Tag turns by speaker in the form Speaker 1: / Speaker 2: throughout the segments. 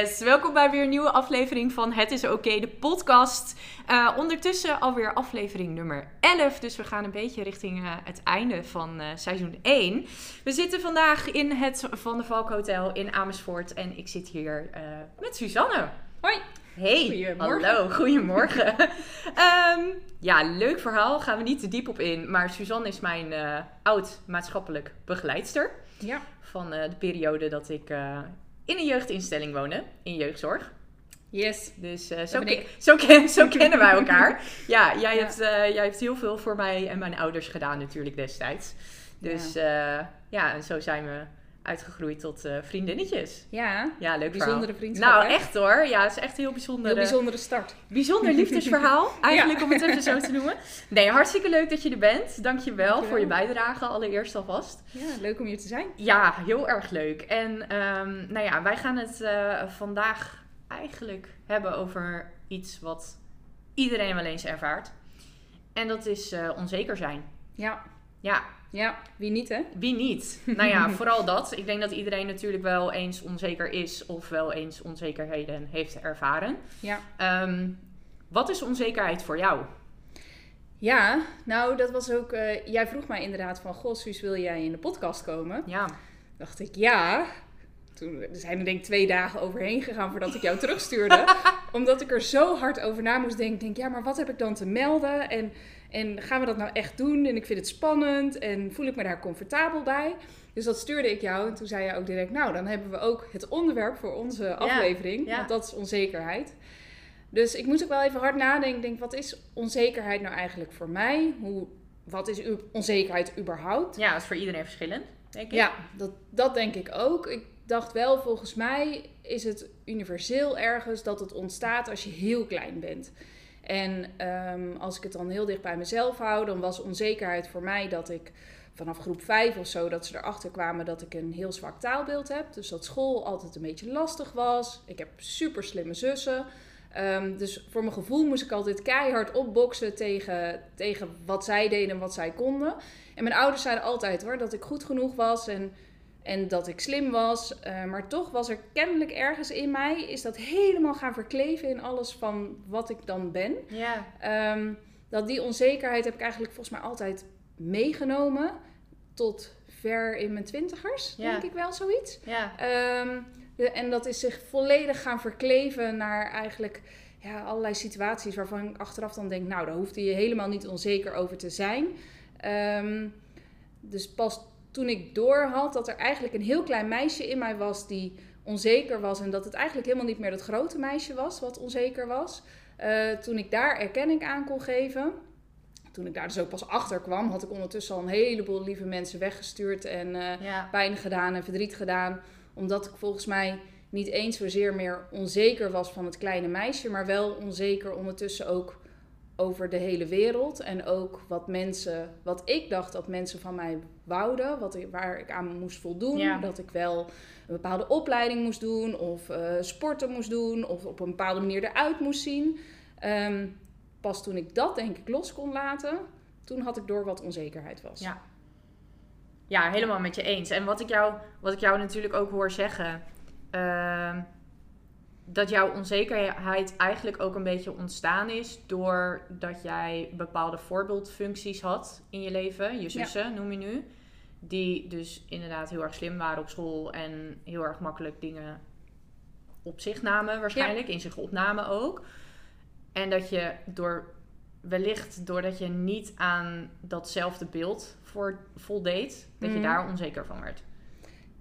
Speaker 1: Yes, welkom bij weer een nieuwe aflevering van Het is Oké, de podcast. Uh, ondertussen alweer aflevering nummer 11, dus we gaan een beetje richting uh, het einde van uh, seizoen 1. We zitten vandaag in het Van der Valk Hotel in Amersfoort en ik zit hier met Suzanne.
Speaker 2: Hoi.
Speaker 1: Hey,
Speaker 2: goedemorgen.
Speaker 1: hallo, goedemorgen. um, ja, leuk verhaal, gaan we niet te diep op in, maar Suzanne is mijn oud maatschappelijk begeleidster.
Speaker 2: Ja.
Speaker 1: Van de periode dat ik in een jeugdinstelling wonen, in jeugdzorg.
Speaker 2: Yes.
Speaker 1: Dus uh, zo, ken, zo, ken, zo, kennen wij elkaar. Ja, jij,
Speaker 2: Ja.
Speaker 1: Hebt, uh, jij hebt heel veel voor mij en mijn ouders gedaan natuurlijk destijds. Dus ja, uh, ja en zo zijn we uitgegroeid tot vriendinnetjes.
Speaker 2: Ja,
Speaker 1: ja leuk
Speaker 2: bijzondere vriendschap.
Speaker 1: Nou,
Speaker 2: hè?
Speaker 1: echt hoor. Ja, het is echt een heel bijzonder.
Speaker 2: Heel bijzondere start.
Speaker 1: Bijzonder liefdesverhaal, eigenlijk
Speaker 2: Ja.
Speaker 1: om het even zo te noemen. Nee, hartstikke leuk dat je er bent. Dank je wel
Speaker 2: Dankjewel.
Speaker 1: voor je bijdrage allereerst alvast.
Speaker 2: Ja, leuk om hier te zijn.
Speaker 1: Ja, heel erg leuk. En ehm, nou ja, wij gaan het eh, vandaag eigenlijk hebben over iets wat iedereen wel eens ervaart. En dat is eh, onzeker zijn.
Speaker 2: Ja.
Speaker 1: Ja,
Speaker 2: Ja, wie niet hè?
Speaker 1: wie niet? nou ja, vooral dat. Ik denk dat iedereen natuurlijk wel eens onzeker is of wel eens onzekerheden heeft ervaren.
Speaker 2: Ja.
Speaker 1: Ehm, wat is onzekerheid voor jou?
Speaker 2: Ja, nou dat was ook... eh, jij vroeg mij inderdaad van... Goh, Suus, wil jij in de podcast komen?
Speaker 1: Ja,
Speaker 2: dacht ik, ja. Toen er zijn er denk ik twee dagen overheen gegaan voordat ik jou terugstuurde. omdat ik er zo hard over na moest denken. Denk, ja, maar wat heb ik dan te melden? En, en gaan we dat nou echt doen? En ik vind het spannend. En voel ik me daar comfortabel bij? Dus dat stuurde ik jou. En toen zei je ook direct, nou, dan hebben we ook het onderwerp voor onze aflevering.
Speaker 1: ja.
Speaker 2: Want dat is onzekerheid. Dus ik moest ook wel even hard nadenken. Denk, wat is onzekerheid nou eigenlijk voor mij? Hoe, wat is onzekerheid überhaupt?
Speaker 1: ja, dat is voor iedereen verschillend, denk ik.
Speaker 2: Ja, dat, dat denk ik ook. Ik dacht wel, volgens mij is het universeel ergens dat het ontstaat als je heel klein bent. En ehm, als ik het dan heel dicht bij mezelf hou, dan was onzekerheid voor mij dat ik vanaf groep 5 of zo, dat ze erachter kwamen dat ik een heel zwak taalbeeld heb. Dus dat school altijd een beetje lastig was. Ik heb super slimme zussen. Ehm, dus voor mijn gevoel moest ik altijd keihard opboksen tegen, tegen wat zij deden en wat zij konden. En mijn ouders zeiden altijd hoor, dat ik goed genoeg was en, en dat ik slim was. Eh, maar toch was er kennelijk ergens in mij, is dat helemaal gaan verkleven in alles van wat ik dan ben.
Speaker 1: Ja,
Speaker 2: Ehm, dat die onzekerheid heb ik eigenlijk volgens mij altijd meegenomen. Tot ver in mijn twintigers,
Speaker 1: Ja.
Speaker 2: denk ik wel zoiets.
Speaker 1: ja.
Speaker 2: Ehm, de- en dat is zich volledig gaan verkleven naar eigenlijk ja, allerlei situaties waarvan ik achteraf dan denk, nou, daar hoefde je helemaal niet onzeker over te zijn. Ehm, dus pas toen ik door had dat er eigenlijk een heel klein meisje in mij was die onzeker was en dat het eigenlijk helemaal niet meer dat grote meisje was wat onzeker was. eh, toen ik daar erkenning aan kon geven, toen ik daar dus ook pas achter kwam, had ik ondertussen al een heleboel lieve mensen weggestuurd en eh,
Speaker 1: ja.
Speaker 2: pijn gedaan en verdriet gedaan. Omdat ik volgens mij niet eens zozeer meer onzeker was van het kleine meisje, maar wel onzeker ondertussen ook over de hele wereld. En ook wat mensen, wat ik dacht dat mensen van mij wouden, wat ik, waar ik aan moest voldoen.
Speaker 1: Ja.
Speaker 2: Dat ik wel een bepaalde opleiding moest doen, of eh, sporten moest doen, of op een bepaalde manier eruit moest zien. Ehm, pas toen ik dat denk ik los kon laten, toen had ik door wat onzekerheid was.
Speaker 1: Ja. Ja, helemaal met je eens. En wat ik jou, wat ik jou natuurlijk ook hoor zeggen, ehm, dat jouw onzekerheid eigenlijk ook een beetje ontstaan is doordat jij bepaalde voorbeeldfuncties had in je leven, je zussen noem je nu, die dus inderdaad heel erg slim waren op school en heel erg makkelijk dingen op zich namen waarschijnlijk, in zich opnamen ook. En dat je door wellicht doordat je niet aan datzelfde beeld voor, voldeed, dat je
Speaker 2: Mhm.
Speaker 1: daar onzeker van werd.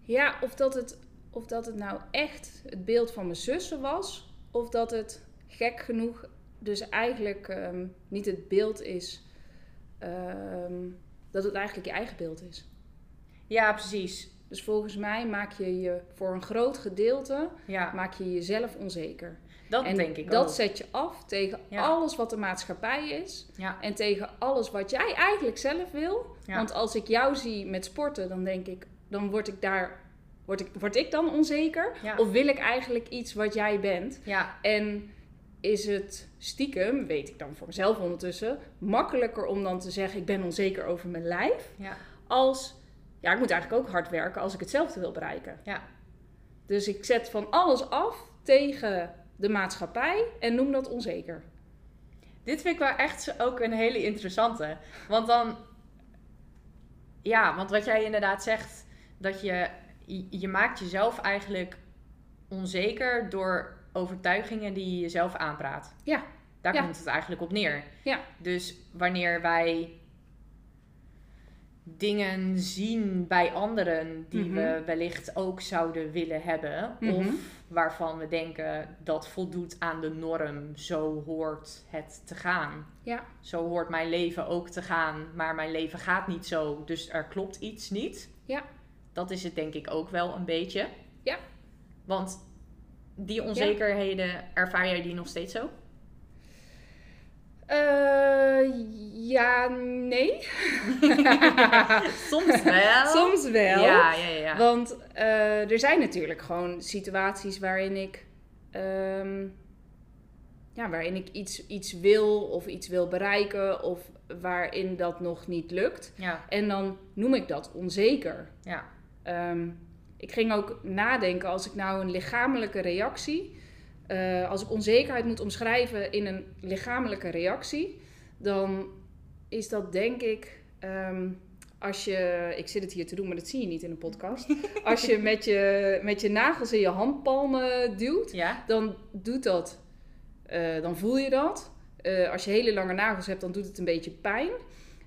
Speaker 2: Ja, of dat, het, of dat het nou echt het beeld van mijn zussen was, of dat het gek genoeg dus eigenlijk ehm, niet het beeld is, ehm, dat het eigenlijk je eigen beeld is.
Speaker 1: Ja, precies.
Speaker 2: Dus volgens mij maak je je voor een groot gedeelte
Speaker 1: Ja,
Speaker 2: maak je jezelf onzeker.
Speaker 1: dat
Speaker 2: en
Speaker 1: denk ik
Speaker 2: dat
Speaker 1: ook.
Speaker 2: zet je af tegen
Speaker 1: Ja.
Speaker 2: alles wat de maatschappij is.
Speaker 1: Ja,
Speaker 2: En tegen alles wat jij eigenlijk zelf wil. Want als ik jou zie met sporten, dan denk ik, dan word ik daar. Word ik, word ik dan onzeker?
Speaker 1: Ja.
Speaker 2: Of wil ik eigenlijk iets wat jij bent?
Speaker 1: ja,
Speaker 2: En is het stiekem, weet ik dan voor mezelf ondertussen, makkelijker om dan te zeggen: ik ben onzeker over mijn lijf.
Speaker 1: ja,
Speaker 2: Als, ja, ik moet eigenlijk ook hard werken als ik hetzelfde wil bereiken.
Speaker 1: ja.
Speaker 2: Dus ik zet van alles af tegen de maatschappij en noem dat onzeker.
Speaker 1: Dit vind ik wel echt ook een hele interessante. Want dan... Ja, want wat jij inderdaad zegt... Dat je... Je maakt jezelf eigenlijk onzeker door overtuigingen die je jezelf aanpraat.
Speaker 2: Ja.
Speaker 1: Daar
Speaker 2: Ja.
Speaker 1: komt het eigenlijk op neer.
Speaker 2: Ja.
Speaker 1: Dus wanneer wij dingen zien bij anderen die
Speaker 2: Mhm.
Speaker 1: we wellicht ook zouden willen hebben,
Speaker 2: Mhm.
Speaker 1: of waarvan we denken dat voldoet aan de norm, zo hoort het te gaan.
Speaker 2: Ja.
Speaker 1: Zo hoort mijn leven ook te gaan, maar mijn leven gaat niet zo, dus er klopt iets niet.
Speaker 2: Ja.
Speaker 1: Dat is het denk ik ook wel een beetje.
Speaker 2: Ja.
Speaker 1: Want die onzekerheden, ervaar jij die nog steeds zo?
Speaker 2: Eh, ja, nee.
Speaker 1: Soms wel.
Speaker 2: Soms wel.
Speaker 1: Ja, ja, ja.
Speaker 2: Want eh, er zijn natuurlijk gewoon situaties waarin ik, ehm, ja, waarin ik iets, iets wil of iets wil bereiken of waarin dat nog niet lukt.
Speaker 1: Ja,
Speaker 2: En dan noem ik dat onzeker.
Speaker 1: ja.
Speaker 2: Ehm, ik ging ook nadenken als ik nou een lichamelijke reactie, eh, als ik onzekerheid moet omschrijven in een lichamelijke reactie, dan is dat denk ik, ehm, als je, ik zit het hier te doen, maar dat zie je niet in een podcast, als je met je, met je nagels in je handpalmen duwt,
Speaker 1: Ja,
Speaker 2: dan doet dat, eh, dan voel je dat. Eh, als je hele lange nagels hebt, dan doet het een beetje pijn.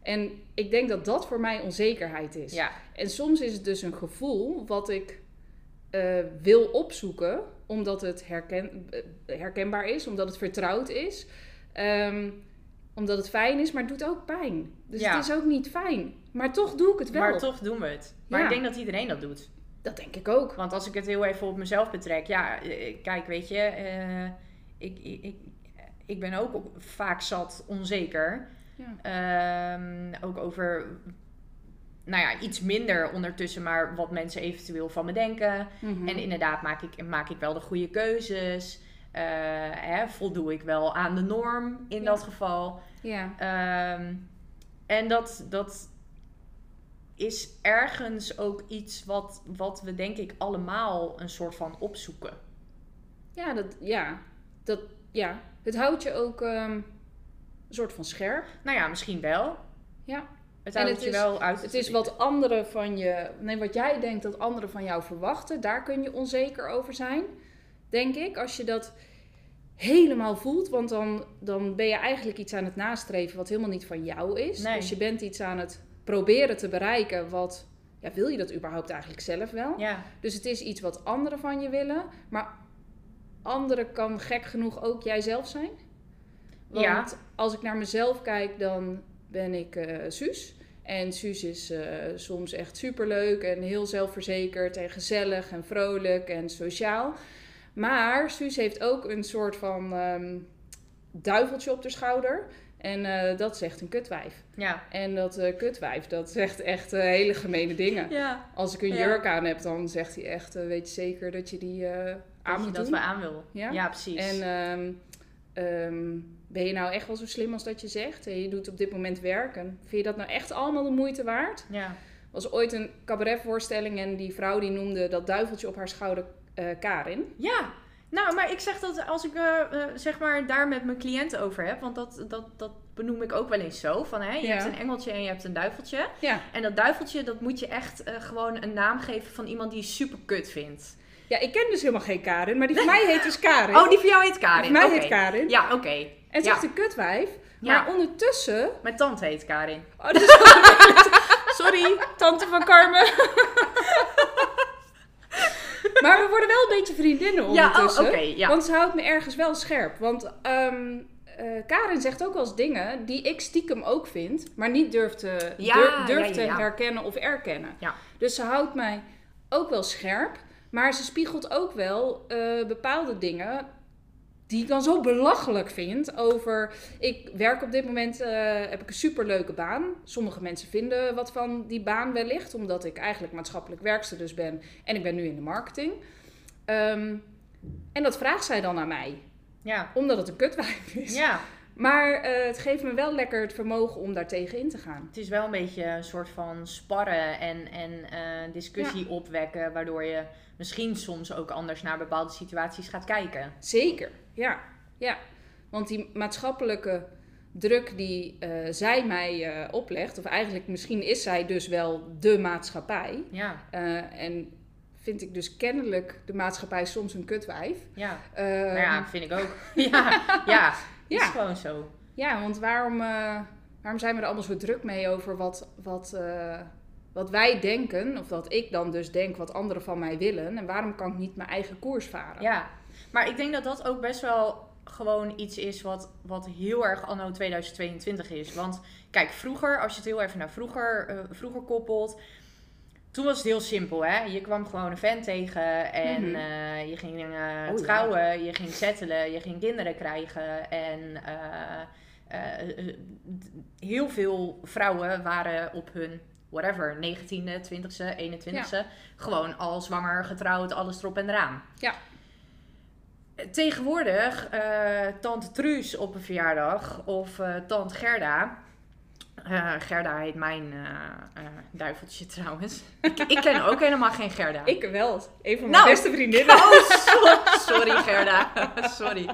Speaker 2: En ik denk dat dat voor mij onzekerheid is.
Speaker 1: ja,
Speaker 2: En soms is het dus een gevoel wat ik eh, wil opzoeken, omdat het herken, eh, herkenbaar is, omdat het vertrouwd is, ehm, omdat het fijn is, maar het doet ook pijn. Dus
Speaker 1: Ja.
Speaker 2: het is ook niet fijn. Maar toch doe ik het wel.
Speaker 1: maar toch doen we het. Maar
Speaker 2: Ja.
Speaker 1: ik denk dat iedereen dat doet.
Speaker 2: Dat denk ik ook.
Speaker 1: Want als ik het heel even op mezelf betrek, ja, eh, kijk, weet je, ik, ik, ik, ik ben ook vaak zat onzeker.
Speaker 2: Ja.
Speaker 1: Ehm, ook over, nou ja, iets minder ondertussen, maar wat mensen eventueel van me denken.
Speaker 2: Mhm.
Speaker 1: En inderdaad maak ik, maak ik wel de goede keuzes. Eh, hè, voldoe ik wel aan de norm in
Speaker 2: Ja.
Speaker 1: dat geval.
Speaker 2: ja.
Speaker 1: Ehm, en dat, dat is ergens ook iets wat, wat we denk ik allemaal een soort van opzoeken.
Speaker 2: Ja, dat, ja, dat, ja, het houdt je ook ehm, een soort van scherp.
Speaker 1: Nou ja, misschien wel.
Speaker 2: Ja.
Speaker 1: Het
Speaker 2: En het
Speaker 1: je
Speaker 2: is-
Speaker 1: wel uit.
Speaker 2: Het is wat anderen van je, nee, wat jij denkt dat anderen van jou verwachten, daar kun je onzeker over zijn, denk ik. Als je dat helemaal voelt, want dan, dan ben je eigenlijk iets aan het nastreven wat helemaal niet van jou is.
Speaker 1: Nee.
Speaker 2: Dus je bent iets aan het proberen te bereiken wat, ja, wil je dat überhaupt eigenlijk zelf wel?
Speaker 1: Ja,
Speaker 2: Dus het is iets wat anderen van je willen, maar anderen kan gek genoeg ook jijzelf zijn. Want
Speaker 1: Ja.
Speaker 2: Als ik naar mezelf kijk, dan ben ik eh Suus. En Suus is eh, soms echt superleuk en heel zelfverzekerd en gezellig en vrolijk en sociaal. Maar Suus heeft ook een soort van ehm, duiveltje op de schouder. En eh, dat zegt een kutwijf.
Speaker 1: ja.
Speaker 2: En dat eh, kutwijf, dat zegt echt hele gemene dingen.
Speaker 1: Ja.
Speaker 2: Als ik een
Speaker 1: Ja.
Speaker 2: jurk aan heb, dan zegt hij echt, weet je zeker dat je die aan
Speaker 1: Dat, je
Speaker 2: moet
Speaker 1: dat
Speaker 2: doen?
Speaker 1: we aan wil.
Speaker 2: Ja?
Speaker 1: Ja, precies.
Speaker 2: En ehm, ben je nou echt wel zo slim als dat je zegt? En je doet op dit moment werken. Vind je dat nou echt allemaal de moeite waard?
Speaker 1: ja.
Speaker 2: Was ooit een cabaretvoorstelling en die vrouw die noemde dat duiveltje op haar schouder eh, Karin.
Speaker 1: ja. Nou, maar ik zeg dat als ik eh, zeg maar daar met mijn cliënten over heb, want dat, dat, dat benoem ik ook wel eens zo. Van hè, je
Speaker 2: Ja.
Speaker 1: hebt een engeltje en je hebt een duiveltje.
Speaker 2: Ja.
Speaker 1: En dat duiveltje, dat moet je echt gewoon een naam geven van iemand die je super kut vindt.
Speaker 2: ja, ik ken dus helemaal geen Karin, maar die van mij heet dus Karin.
Speaker 1: Oh, die van jou heet
Speaker 2: Die
Speaker 1: Karin.
Speaker 2: van mij heet Karin.
Speaker 1: Ja, oké.
Speaker 2: En
Speaker 1: ja.
Speaker 2: zegt een kutwijf.
Speaker 1: Ja.
Speaker 2: Maar ondertussen...
Speaker 1: Mijn tante heet Karin.
Speaker 2: Oh, Sorry, tante van Carmen. maar we worden wel een beetje vriendinnen
Speaker 1: Ja, oh,
Speaker 2: ondertussen.
Speaker 1: oké. ja.
Speaker 2: Want ze houdt me ergens wel scherp. Want ehm eh, Karin zegt ook wel eens dingen die ik stiekem ook vind, maar niet durf te,
Speaker 1: Ja,
Speaker 2: dur- durf
Speaker 1: ja, ja,
Speaker 2: te
Speaker 1: ja.
Speaker 2: herkennen of erkennen.
Speaker 1: Ja.
Speaker 2: Dus ze houdt mij ook wel scherp, maar ze spiegelt ook wel eh, bepaalde dingen die ik dan zo belachelijk vind over... Ik werk op dit moment, eh, heb ik een superleuke baan. Sommige mensen vinden wat van die baan wellicht, omdat ik eigenlijk maatschappelijk werkster dus ben en ik ben nu in de marketing. Ehm, en dat vraagt zij dan aan mij
Speaker 1: Ja.
Speaker 2: omdat het een kutwijf is.
Speaker 1: Ja.
Speaker 2: Maar eh, het geeft me wel lekker het vermogen om daar tegen in te gaan.
Speaker 1: Het is wel een beetje een soort van sparren en, en eh, discussie opwekken, waardoor je misschien soms ook anders naar bepaalde situaties gaat kijken.
Speaker 2: Zeker, ja. ja. Want die maatschappelijke druk die eh, zij mij oplegt, of eigenlijk misschien is zij dus wel de maatschappij.
Speaker 1: Ja,
Speaker 2: en vind ik dus kennelijk de maatschappij soms een kutwijf.
Speaker 1: ja.
Speaker 2: Ehm,
Speaker 1: nou ja, vind ik ook. ja, ja. Is
Speaker 2: Ja.
Speaker 1: gewoon zo.
Speaker 2: Ja, want waarom, eh, waarom zijn we er allemaal zo druk mee over wat, wat, eh, wat wij denken, of wat ik dan dus denk wat anderen van mij willen, en waarom kan ik niet mijn eigen koers varen?
Speaker 1: Ja, maar ik denk dat dat ook best wel gewoon iets is wat, wat heel erg anno 2022 is. Want kijk, vroeger, als je het heel even naar vroeger, eh, vroeger koppelt. Toen was het heel simpel, hè? Je kwam gewoon een vent tegen en
Speaker 2: Mhm.
Speaker 1: eh, je ging eh,
Speaker 2: ja.
Speaker 1: trouwen, je ging settelen, je ging kinderen krijgen. En eh, heel veel vrouwen waren op hun, whatever, 19e, 20e, 21e, gewoon al zwanger, getrouwd, alles erop en eraan.
Speaker 2: Ja.
Speaker 1: Tegenwoordig, tante Truus op een verjaardag of tante Gerda. Eh, Gerda heet mijn eh, eh, duiveltje trouwens. ik, ik ken ook helemaal geen Gerda.
Speaker 2: Ik wel, een van mijn
Speaker 1: Nou,
Speaker 2: beste vriendinnen.
Speaker 1: Oh, so- sorry Gerda. sorry.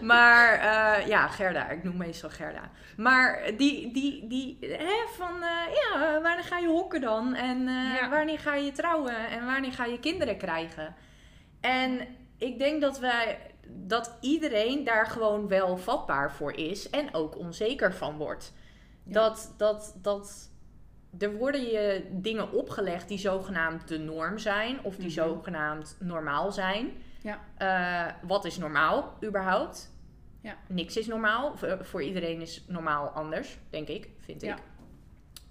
Speaker 1: Maar ja, Gerda. Ik noem meestal Gerda. Maar die, die, die hè, van ja, wanneer ga je hokken dan? En
Speaker 2: Ja.
Speaker 1: wanneer ga je trouwen? En wanneer ga je kinderen krijgen? En ik denk dat wij dat iedereen daar gewoon wel vatbaar voor is en ook onzeker van wordt.
Speaker 2: Ja.
Speaker 1: Dat, dat, dat er worden je dingen opgelegd die zogenaamd de norm zijn of die
Speaker 2: Mhm.
Speaker 1: zogenaamd normaal zijn.
Speaker 2: Ja.
Speaker 1: Eh, wat is normaal überhaupt?
Speaker 2: Ja.
Speaker 1: Niks is normaal. Voor, voor iedereen is normaal anders, denk ik, vind
Speaker 2: Ja.
Speaker 1: ik.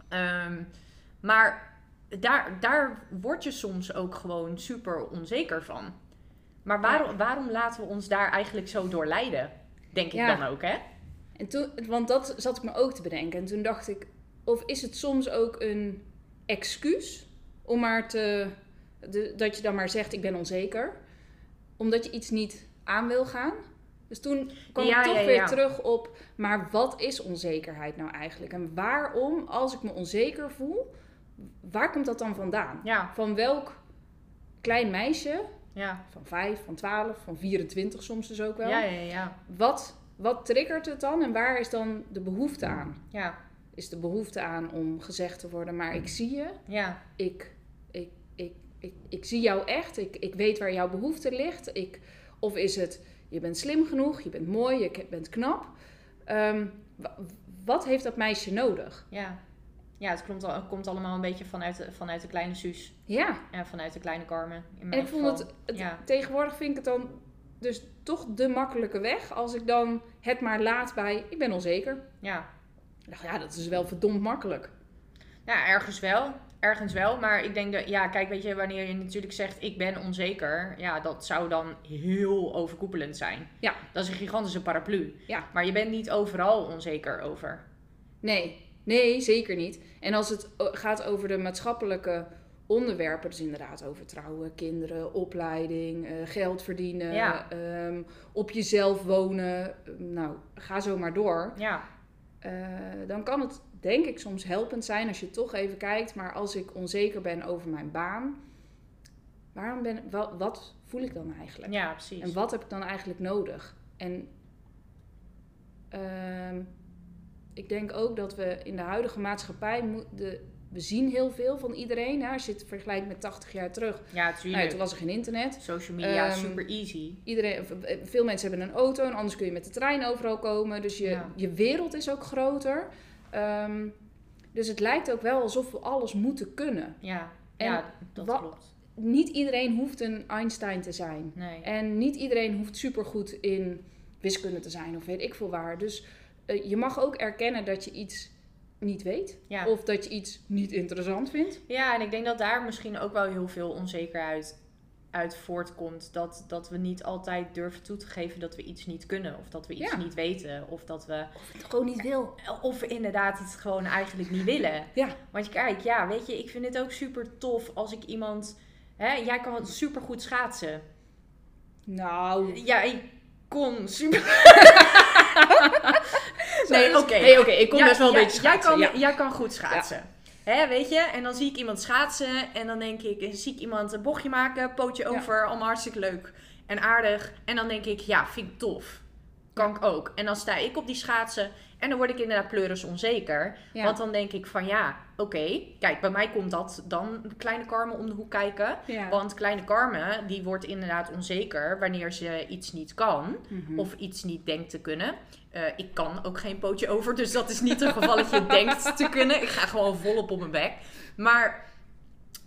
Speaker 1: Ehm, maar daar, daar word je soms ook gewoon super onzeker van. Maar waarom, waarom laten we ons daar eigenlijk zo door leiden? Denk ik
Speaker 2: Ja.
Speaker 1: dan ook, hè?
Speaker 2: En toen, want dat zat ik me ook te bedenken. En toen dacht ik, of is het soms ook een excuus om maar te, de, dat je dan maar zegt ik ben onzeker, omdat je iets niet aan wil gaan. Dus toen kwam
Speaker 1: Ja,
Speaker 2: ik toch
Speaker 1: ja,
Speaker 2: weer
Speaker 1: ja.
Speaker 2: terug op, maar wat is onzekerheid nou eigenlijk? En waarom, als ik me onzeker voel, waar komt dat dan vandaan?
Speaker 1: Ja,
Speaker 2: Van welk klein meisje,
Speaker 1: ja,
Speaker 2: van 5, van 12, van 24 soms dus ook wel,
Speaker 1: ja, ja, ja.
Speaker 2: wat, wat triggert het dan en waar is dan de behoefte aan?
Speaker 1: ja,
Speaker 2: Is de behoefte aan om gezegd te worden, maar ik zie je,
Speaker 1: ja.
Speaker 2: ik, ik, ik, ik, ik zie jou echt, ik, ik weet waar jouw behoefte ligt. Ik, of is het, je bent slim genoeg, je bent mooi, je bent knap. Ehm, wa- wat heeft dat meisje nodig?
Speaker 1: Ja, ja het komt, al, komt allemaal een beetje vanuit de, vanuit de kleine Suus
Speaker 2: Ja,
Speaker 1: en vanuit de kleine Carmen. In
Speaker 2: en ik vond het, het-
Speaker 1: Ja.
Speaker 2: tegenwoordig vind ik het dan dus toch de makkelijke weg als ik dan het maar laat bij, ik ben onzeker.
Speaker 1: Ja.
Speaker 2: Dacht, ja, dat is wel verdomd makkelijk.
Speaker 1: ja, ergens wel. Ergens wel. Maar ik denk dat, ja, kijk, weet je, wanneer je natuurlijk zegt ik ben onzeker, ja, dat zou dan heel overkoepelend zijn.
Speaker 2: Ja.
Speaker 1: Dat is een gigantische paraplu.
Speaker 2: Ja.
Speaker 1: Maar je bent niet overal onzeker over.
Speaker 2: Nee, nee, zeker niet. En als het o- gaat over de maatschappelijke onderwerpen, dus inderdaad over trouwen, kinderen, opleiding, eh, geld verdienen,
Speaker 1: Ja.
Speaker 2: ehm, op jezelf wonen, eh, nou, ga zo maar door.
Speaker 1: Ja,
Speaker 2: Eh, dan kan het denk ik soms helpend zijn als je toch even kijkt, maar als ik onzeker ben over mijn baan, waarom ben, wat, wat voel ik dan eigenlijk?
Speaker 1: ja, precies.
Speaker 2: En wat heb ik dan eigenlijk nodig? En ehm, ik denk ook dat we in de huidige maatschappij... De, we zien heel veel van iedereen. Hè? Als je het vergelijkt met 80 jaar terug.
Speaker 1: Ja,
Speaker 2: Nou,
Speaker 1: tuurlijk.
Speaker 2: toen was er geen internet.
Speaker 1: Social media,
Speaker 2: Ehm,
Speaker 1: super easy.
Speaker 2: Iedereen, v- veel mensen hebben een auto en anders kun je met de trein overal komen. Dus je,
Speaker 1: Ja.
Speaker 2: je wereld is ook groter. Ehm, dus het lijkt ook wel alsof we alles moeten kunnen.
Speaker 1: Ja,
Speaker 2: en
Speaker 1: ja dat
Speaker 2: wat-
Speaker 1: klopt.
Speaker 2: Niet iedereen hoeft een Einstein te zijn.
Speaker 1: Nee.
Speaker 2: En niet iedereen hoeft supergoed in wiskunde te zijn of weet ik veel waar. Dus eh, je mag ook erkennen dat je iets niet weet.
Speaker 1: Ja.
Speaker 2: Of dat je iets niet interessant vindt.
Speaker 1: Ja, en ik denk dat daar misschien ook wel heel veel onzekerheid uit voortkomt. Dat, dat we niet altijd durven toe te geven dat we iets niet kunnen. Of dat we iets
Speaker 2: Ja.
Speaker 1: niet weten. Of dat we...
Speaker 2: Of het gewoon niet wil.
Speaker 1: Of we inderdaad het gewoon eigenlijk niet willen.
Speaker 2: Ja.
Speaker 1: Want kijk, ja, weet je, ik vind het ook super tof als ik iemand... Hè, jij kan super goed schaatsen.
Speaker 2: Nou,
Speaker 1: Ja, ik kon super... Nee, oké.
Speaker 2: Ik kon
Speaker 1: Ja,
Speaker 2: best wel een
Speaker 1: ja,
Speaker 2: beetje schaatsen.
Speaker 1: Jij kan, jij kan goed schaatsen. Hè, weet je? En dan zie ik iemand schaatsen. En dan denk ik, eh, zie ik iemand een bochtje maken, pootje over. Allemaal hartstikke leuk en aardig. En dan denk ik, ja, vind ik tof. Kan ik ook. En dan sta ik op die schaatsen. En dan word ik inderdaad pleuris onzeker.
Speaker 2: Ja.
Speaker 1: Want dan denk ik van ja, oké. Kijk, bij mij komt dat dan kleine Carmen om de hoek kijken.
Speaker 2: Ja.
Speaker 1: Want kleine Carmen, die wordt inderdaad onzeker wanneer ze iets niet kan.
Speaker 2: Mhm.
Speaker 1: Of iets niet denkt te kunnen. Eh, ik kan ook geen pootje over, dus dat is niet een geval dat je denkt te kunnen. Ik ga gewoon volop op mijn bek. Maar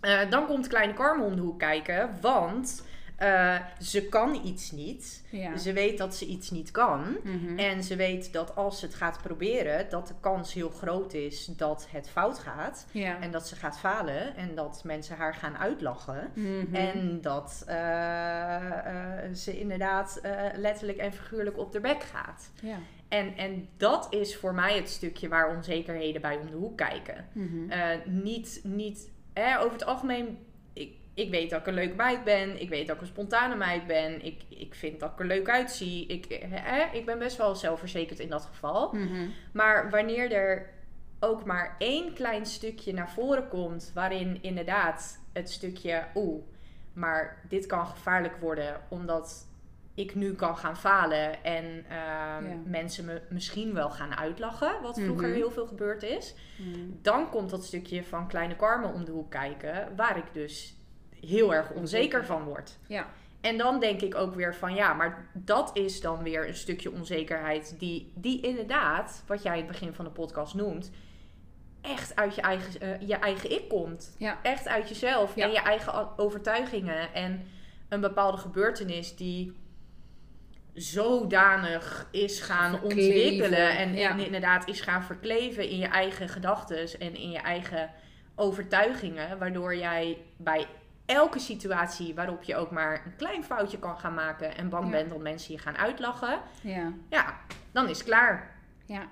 Speaker 1: eh, dan komt kleine Carmen om de hoek kijken, want eh, ze kan iets niet.
Speaker 2: ja.
Speaker 1: Ze weet dat ze iets niet kan.
Speaker 2: Mhm.
Speaker 1: En ze weet dat als ze het gaat proberen, dat de kans heel groot is dat het fout gaat.
Speaker 2: ja.
Speaker 1: En dat ze gaat falen en dat mensen haar gaan uitlachen.
Speaker 2: Mhm.
Speaker 1: En dat eh, eh, ze inderdaad letterlijk en figuurlijk op de bek gaat.
Speaker 2: ja.
Speaker 1: En, en dat is voor mij het stukje waar onzekerheden bij om de hoek kijken.
Speaker 2: Mhm.
Speaker 1: Niet, niet eh, over het algemeen. Ik, weet dat ik een leuke meid ben. Ik weet dat ik een spontane meid ben. Ik, ik vind dat ik er leuk uitzie. Ik, eh, ik ben best wel zelfverzekerd in dat geval.
Speaker 2: Mhm.
Speaker 1: Maar wanneer er ook maar één klein stukje naar voren komt, waarin inderdaad het stukje, oeh, maar dit kan gevaarlijk worden omdat ik nu kan gaan falen en ehm,
Speaker 2: Ja.
Speaker 1: mensen me misschien wel gaan uitlachen, wat vroeger
Speaker 2: Mhm.
Speaker 1: heel veel gebeurd is.
Speaker 2: Mhm.
Speaker 1: Dan komt dat stukje van kleine Carmen om de hoek kijken, waar ik dus heel erg onzeker van word.
Speaker 2: Ja.
Speaker 1: En dan denk ik ook weer van ja, maar dat is dan weer een stukje onzekerheid die, die inderdaad, wat jij in het begin van de podcast noemt, echt uit je eigen, eh, je eigen ik komt.
Speaker 2: Ja.
Speaker 1: Echt uit jezelf
Speaker 2: Ja.
Speaker 1: en je eigen overtuigingen en een bepaalde gebeurtenis die zodanig is gaan
Speaker 2: Verkleven,
Speaker 1: ontwikkelen en,
Speaker 2: ja.
Speaker 1: en inderdaad is gaan verkleven in je eigen gedachten en in je eigen overtuigingen, waardoor jij bij elke situatie waarop je ook maar een klein foutje kan gaan maken en bang
Speaker 2: Ja.
Speaker 1: bent dat mensen je gaan uitlachen,
Speaker 2: Ja.
Speaker 1: ja, dan is het klaar.
Speaker 2: Ja.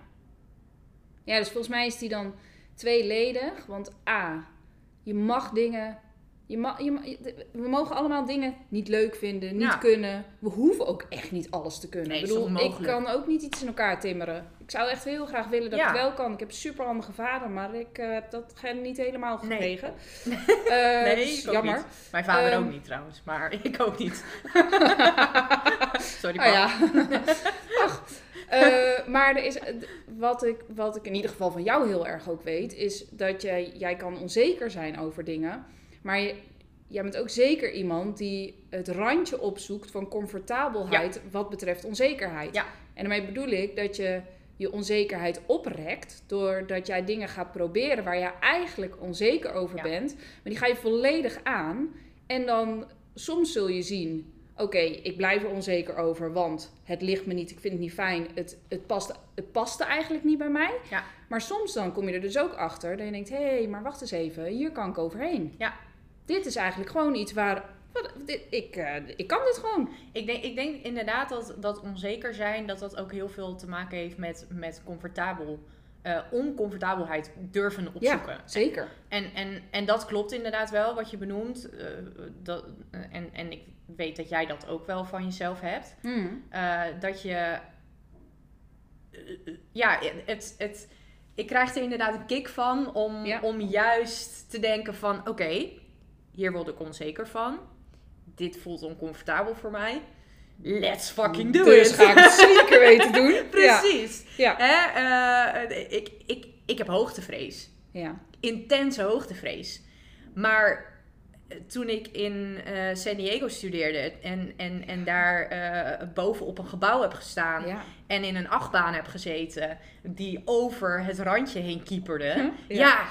Speaker 2: Ja, dus volgens mij is die dan tweeledig. Want A, je mag dingen. Je mag, je, we mogen allemaal dingen niet leuk vinden, niet
Speaker 1: Ja.
Speaker 2: kunnen. We hoeven ook echt niet alles te kunnen.
Speaker 1: Nee,
Speaker 2: ik bedoel, kan ook niet iets in elkaar timmeren. Ik zou echt heel graag willen dat
Speaker 1: Ja.
Speaker 2: ik het wel kan. Ik heb een superhandige vader, maar ik eh, heb dat niet helemaal
Speaker 1: Nee.
Speaker 2: gekregen. Eh,
Speaker 1: Nee,
Speaker 2: dus jammer.
Speaker 1: niet. Mijn vader
Speaker 2: Ehm.
Speaker 1: ook niet trouwens, maar ik ook niet. Sorry,
Speaker 2: Oh. Ach, eh, maar er is, wat, ik, wat ik in ieder geval van jou heel erg ook weet, is dat jij, jij kan onzeker zijn over dingen. Maar je, jij bent ook zeker iemand die het randje opzoekt van comfortabelheid wat betreft onzekerheid.
Speaker 1: Ja.
Speaker 2: En daarmee bedoel ik dat je je onzekerheid oprekt doordat jij dingen gaat proberen waar je eigenlijk onzeker over
Speaker 1: Ja.
Speaker 2: bent. Maar die ga je volledig aan. En dan soms zul je zien, oké, ik blijf er onzeker over, want het ligt me niet, ik vind het niet fijn, het, het, past, het paste eigenlijk niet bij mij.
Speaker 1: Ja.
Speaker 2: Maar soms dan kom je er dus ook achter dat je denkt, hé, hey, maar wacht eens even, hier kan ik overheen.
Speaker 1: Ja.
Speaker 2: Dit is eigenlijk gewoon iets waar, ik, eh, ik kan dit gewoon.
Speaker 1: Ik denk, ik denk inderdaad dat, dat onzeker zijn, dat dat ook heel veel te maken heeft met, met comfortabel, eh, oncomfortabelheid durven opzoeken.
Speaker 2: Ja, zeker.
Speaker 1: En, en, en dat klopt inderdaad wel, wat je benoemt. eh, dat, en, en ik weet dat jij dat ook wel van jezelf hebt.
Speaker 2: Hmm.
Speaker 1: Dat je. ja, het, het, ik krijg er inderdaad een kick van om,
Speaker 2: Ja.
Speaker 1: om juist te denken van... Oké, hier word ik onzeker van. Dit voelt oncomfortabel voor mij. Let's fucking do
Speaker 2: dus
Speaker 1: it.
Speaker 2: ga ik het zeker weten doen.
Speaker 1: Precies.
Speaker 2: Ja.
Speaker 1: Hè, eh, ik, ik, ik heb hoogtevrees
Speaker 2: Ja.
Speaker 1: intense hoogtevrees. Maar toen ik in eh, San Diego studeerde en, en, en daar eh, boven op een gebouw heb gestaan
Speaker 2: Ja.
Speaker 1: en in een achtbaan heb gezeten die over het randje heen kieperde,
Speaker 2: Ja.
Speaker 1: ja.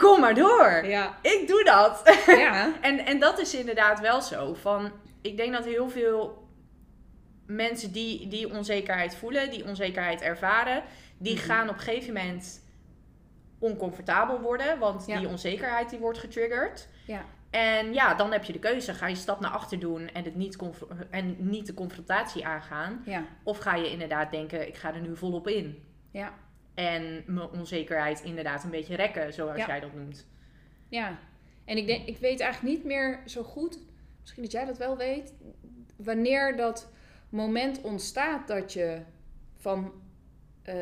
Speaker 1: Kom maar door.
Speaker 2: Ja.
Speaker 1: Ik doe dat.
Speaker 2: Ja.
Speaker 1: En, en dat is inderdaad wel zo. Van, ik denk dat heel veel mensen die, die onzekerheid voelen, die onzekerheid ervaren, die
Speaker 2: Mhm.
Speaker 1: gaan op een gegeven moment oncomfortabel worden. Want
Speaker 2: Ja.
Speaker 1: die onzekerheid die wordt getriggerd.
Speaker 2: Ja.
Speaker 1: En ja, dan heb je de keuze. Ga je stap naar achter doen en, het niet, en niet de confrontatie aangaan?
Speaker 2: Ja.
Speaker 1: Of ga je inderdaad denken, ik ga er nu volop in.
Speaker 2: Ja.
Speaker 1: En mijn onzekerheid inderdaad een beetje rekken, zoals
Speaker 2: Ja.
Speaker 1: jij dat noemt.
Speaker 2: Ja, en ik, denk, ik weet eigenlijk niet meer zo goed, misschien dat jij dat wel weet, wanneer dat moment ontstaat dat je van eh,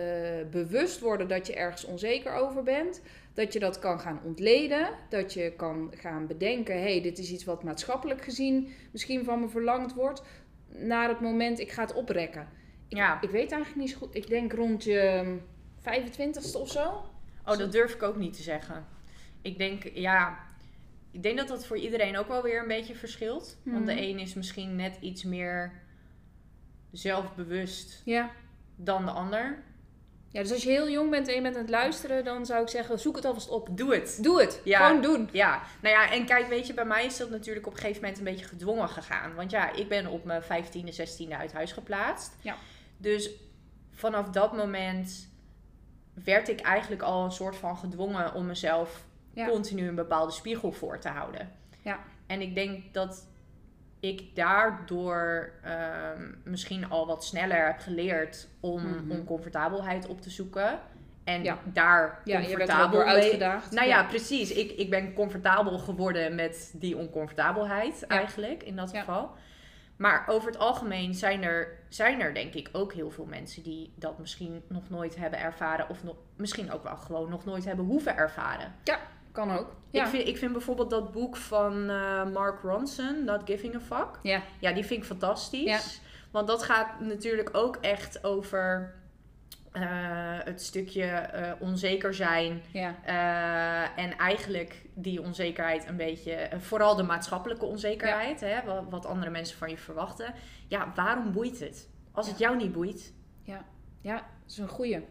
Speaker 2: bewust worden dat je ergens onzeker over bent. Dat je dat kan gaan ontleden. Dat je kan gaan bedenken: hé, hey, dit is iets wat maatschappelijk gezien misschien van me verlangd wordt. Naar het moment, ik ga het oprekken. Ik,
Speaker 1: Ja.
Speaker 2: ik weet eigenlijk niet zo goed. Ik denk rond je 25ste of zo.
Speaker 1: Oh, dat durf ik ook niet te zeggen. Ik denk, ja, ik denk dat dat voor iedereen ook wel weer een beetje verschilt. Want de
Speaker 2: Mhm.
Speaker 1: een is misschien net iets meer zelfbewust
Speaker 2: Ja.
Speaker 1: dan de ander.
Speaker 2: ja, dus als je heel jong bent en je bent aan het luisteren, dan zou ik zeggen: zoek het alvast op.
Speaker 1: Doe het.
Speaker 2: Doe het.
Speaker 1: Ja.
Speaker 2: Gewoon doen.
Speaker 1: Ja, nou ja, en kijk, weet je, bij mij is dat natuurlijk op een gegeven moment een beetje gedwongen gegaan. Want ja, ik ben op mijn 15e, 16e uit huis geplaatst.
Speaker 2: Ja.
Speaker 1: Dus vanaf dat moment werd ik eigenlijk al een soort van gedwongen om mezelf
Speaker 2: Ja.
Speaker 1: continu een bepaalde spiegel voor te houden.
Speaker 2: Ja.
Speaker 1: En ik denk dat ik daardoor ehm, misschien al wat sneller heb geleerd om
Speaker 2: Mhm.
Speaker 1: oncomfortabelheid op te zoeken. En
Speaker 2: Ja.
Speaker 1: daar
Speaker 2: Ja, je
Speaker 1: comfortabel mee-
Speaker 2: uitgedaagd.
Speaker 1: nou ja, precies. Ik, ik ben comfortabel geworden met die oncomfortabelheid eigenlijk, in dat
Speaker 2: Ja.
Speaker 1: geval. Maar over het algemeen zijn er, zijn er denk ik ook heel veel mensen die dat misschien nog nooit hebben ervaren. Of nog, misschien ook wel gewoon nog nooit hebben hoeven ervaren.
Speaker 2: Kan ook. Ja.
Speaker 1: Ik, vind, ik vind bijvoorbeeld dat boek van eh, Mark Ronson, Not Giving a Fuck.
Speaker 2: Ja.
Speaker 1: Ja, die vind ik fantastisch.
Speaker 2: Ja.
Speaker 1: Want dat gaat natuurlijk ook echt over eh, het stukje eh, onzeker zijn.
Speaker 2: Ja.
Speaker 1: Eh, en eigenlijk die onzekerheid een beetje, vooral de maatschappelijke onzekerheid, hè, wat, wat andere mensen van je verwachten. Ja, waarom boeit het? Als het jou niet boeit.
Speaker 2: Ja, dat is een goeie.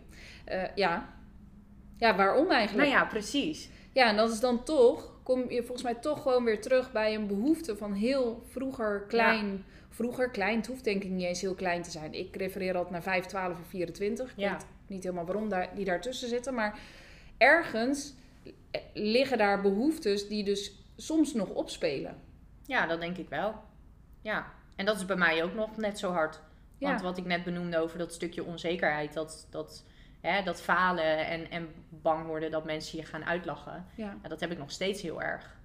Speaker 2: Ja. Ja, waarom eigenlijk?
Speaker 1: Nou ja, precies.
Speaker 2: Ja, en dat is dan toch, kom je volgens mij toch gewoon weer terug bij een behoefte van heel vroeger klein. Vroeger klein, het hoeft denk ik niet eens heel klein te zijn. Ik refereer altijd naar 5, 12 of 24. Ik
Speaker 1: Ja.
Speaker 2: weet niet helemaal waarom daar, die daartussen zitten. Maar ergens liggen daar behoeftes die dus soms nog opspelen.
Speaker 1: Ja, dat denk ik wel. Ja, en dat is bij mij ook nog net zo hard. Want
Speaker 2: Ja.
Speaker 1: wat ik net benoemde over dat stukje onzekerheid, dat, dat, hè, dat falen en, en bang worden dat mensen je gaan uitlachen.
Speaker 2: Ja.
Speaker 1: Ja, dat heb ik nog steeds heel erg.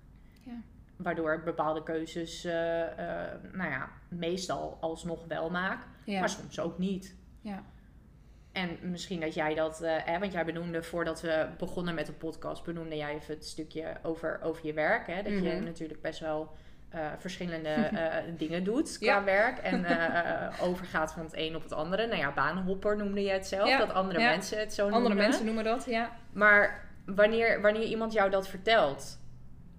Speaker 2: Ja.
Speaker 1: Waardoor ik bepaalde keuzes, eh, eh, nou ja, meestal alsnog wel maak,
Speaker 2: Ja.
Speaker 1: maar soms ook niet.
Speaker 2: Ja.
Speaker 1: En misschien dat jij dat, eh, hè, want jij benoemde voordat we begonnen met de podcast, benoemde jij even het stukje over, over je werk. Hè? Dat je
Speaker 2: Mhm.
Speaker 1: natuurlijk best wel verschillende dingen doet qua
Speaker 2: Ja.
Speaker 1: werk en overgaat van het een op het andere. Nou ja, banenhopper noemde je het zelf,
Speaker 2: Ja,
Speaker 1: dat andere mensen het zo noemen.
Speaker 2: Andere mensen noemen dat, ja.
Speaker 1: Maar wanneer, wanneer iemand jou dat vertelt,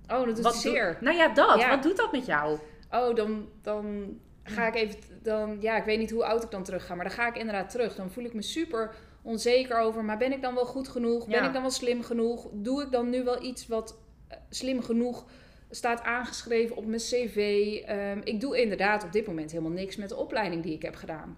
Speaker 2: Oh, dat is
Speaker 1: wat
Speaker 2: zeer.
Speaker 1: doet- nou ja, dat.
Speaker 2: Ja.
Speaker 1: Wat doet dat met jou?
Speaker 2: Oh, dan, dan ga ik even, dan, ja, ik weet niet hoe oud ik dan terug ga, maar dan ga ik inderdaad terug. Dan voel ik me super onzeker over, maar ben ik dan wel goed genoeg? Ben
Speaker 1: Ja.
Speaker 2: ik dan wel slim genoeg? Doe ik dan nu wel iets wat eh, slim genoeg staat aangeschreven op mijn cv? Ehm, ik doe inderdaad op dit moment helemaal niks met de opleiding die ik heb gedaan.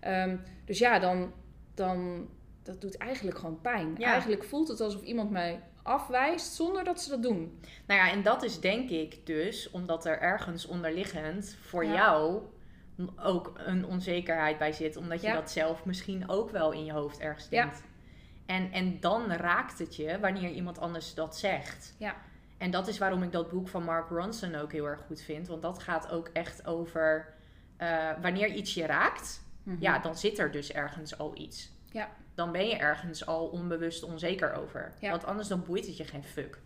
Speaker 2: Ehm, dus ja, dan, dan, dat doet eigenlijk gewoon pijn.
Speaker 1: Ja.
Speaker 2: Eigenlijk voelt het alsof iemand mij afwijst zonder dat ze dat doen.
Speaker 1: Nou ja, en dat is denk ik dus omdat er ergens onderliggend voor
Speaker 2: Ja.
Speaker 1: jou ook een onzekerheid bij zit. Omdat je
Speaker 2: Ja.
Speaker 1: dat zelf misschien ook wel in je hoofd ergens
Speaker 2: Ja.
Speaker 1: denkt. En, en dan raakt het je wanneer iemand anders dat zegt.
Speaker 2: Ja.
Speaker 1: En dat is waarom ik dat boek van Mark Ronson ook heel erg goed vind. Want dat gaat ook echt over eh, wanneer iets je raakt.
Speaker 2: Mhm.
Speaker 1: Ja, dan zit er dus ergens al iets.
Speaker 2: Ja.
Speaker 1: Dan ben je ergens al onbewust onzeker over.
Speaker 2: Ja.
Speaker 1: Want anders dan boeit het je geen fuck.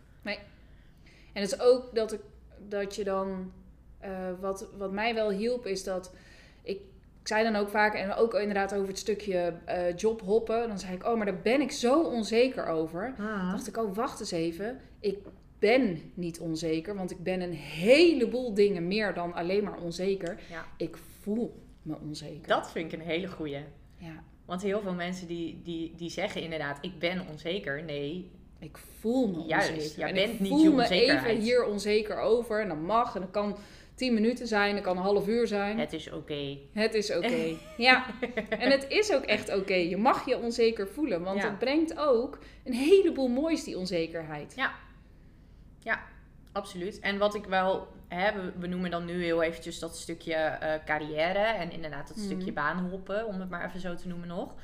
Speaker 2: En het is ook dat, ik, dat je dan. eh, wat, wat mij wel hielp, is dat. Ik, ik zei dan ook vaak, en ook inderdaad over het stukje eh jobhoppen. Dan zei ik, oh, maar daar ben ik zo onzeker over. Dan dacht ik, oh, wacht eens even. Ik ben niet onzeker, want ik ben een heleboel dingen meer dan alleen maar onzeker.
Speaker 1: Ja.
Speaker 2: Ik voel me onzeker.
Speaker 1: Dat vind ik een hele goeie.
Speaker 2: Ja,
Speaker 1: Want heel veel mensen die, die, die zeggen inderdaad, ik ben onzeker. Nee,
Speaker 2: ik voel me
Speaker 1: Juist,
Speaker 2: onzeker.
Speaker 1: jij
Speaker 2: en
Speaker 1: bent
Speaker 2: ik
Speaker 1: niet
Speaker 2: voel me even hier onzeker over. En dat mag. En dat kan tien minuten zijn. Dat kan een half uur zijn.
Speaker 1: het is oké.
Speaker 2: Het is oké. ja. En het is ook echt oké. Je mag je onzeker voelen. Want
Speaker 1: Ja.
Speaker 2: het brengt ook een heleboel moois, die onzekerheid.
Speaker 1: Absoluut. En wat ik wel, hè, we, we noemen dan nu heel eventjes dat stukje eh, carrière en inderdaad dat
Speaker 2: Mhm.
Speaker 1: stukje baanhoppen, om het maar even zo te noemen nog.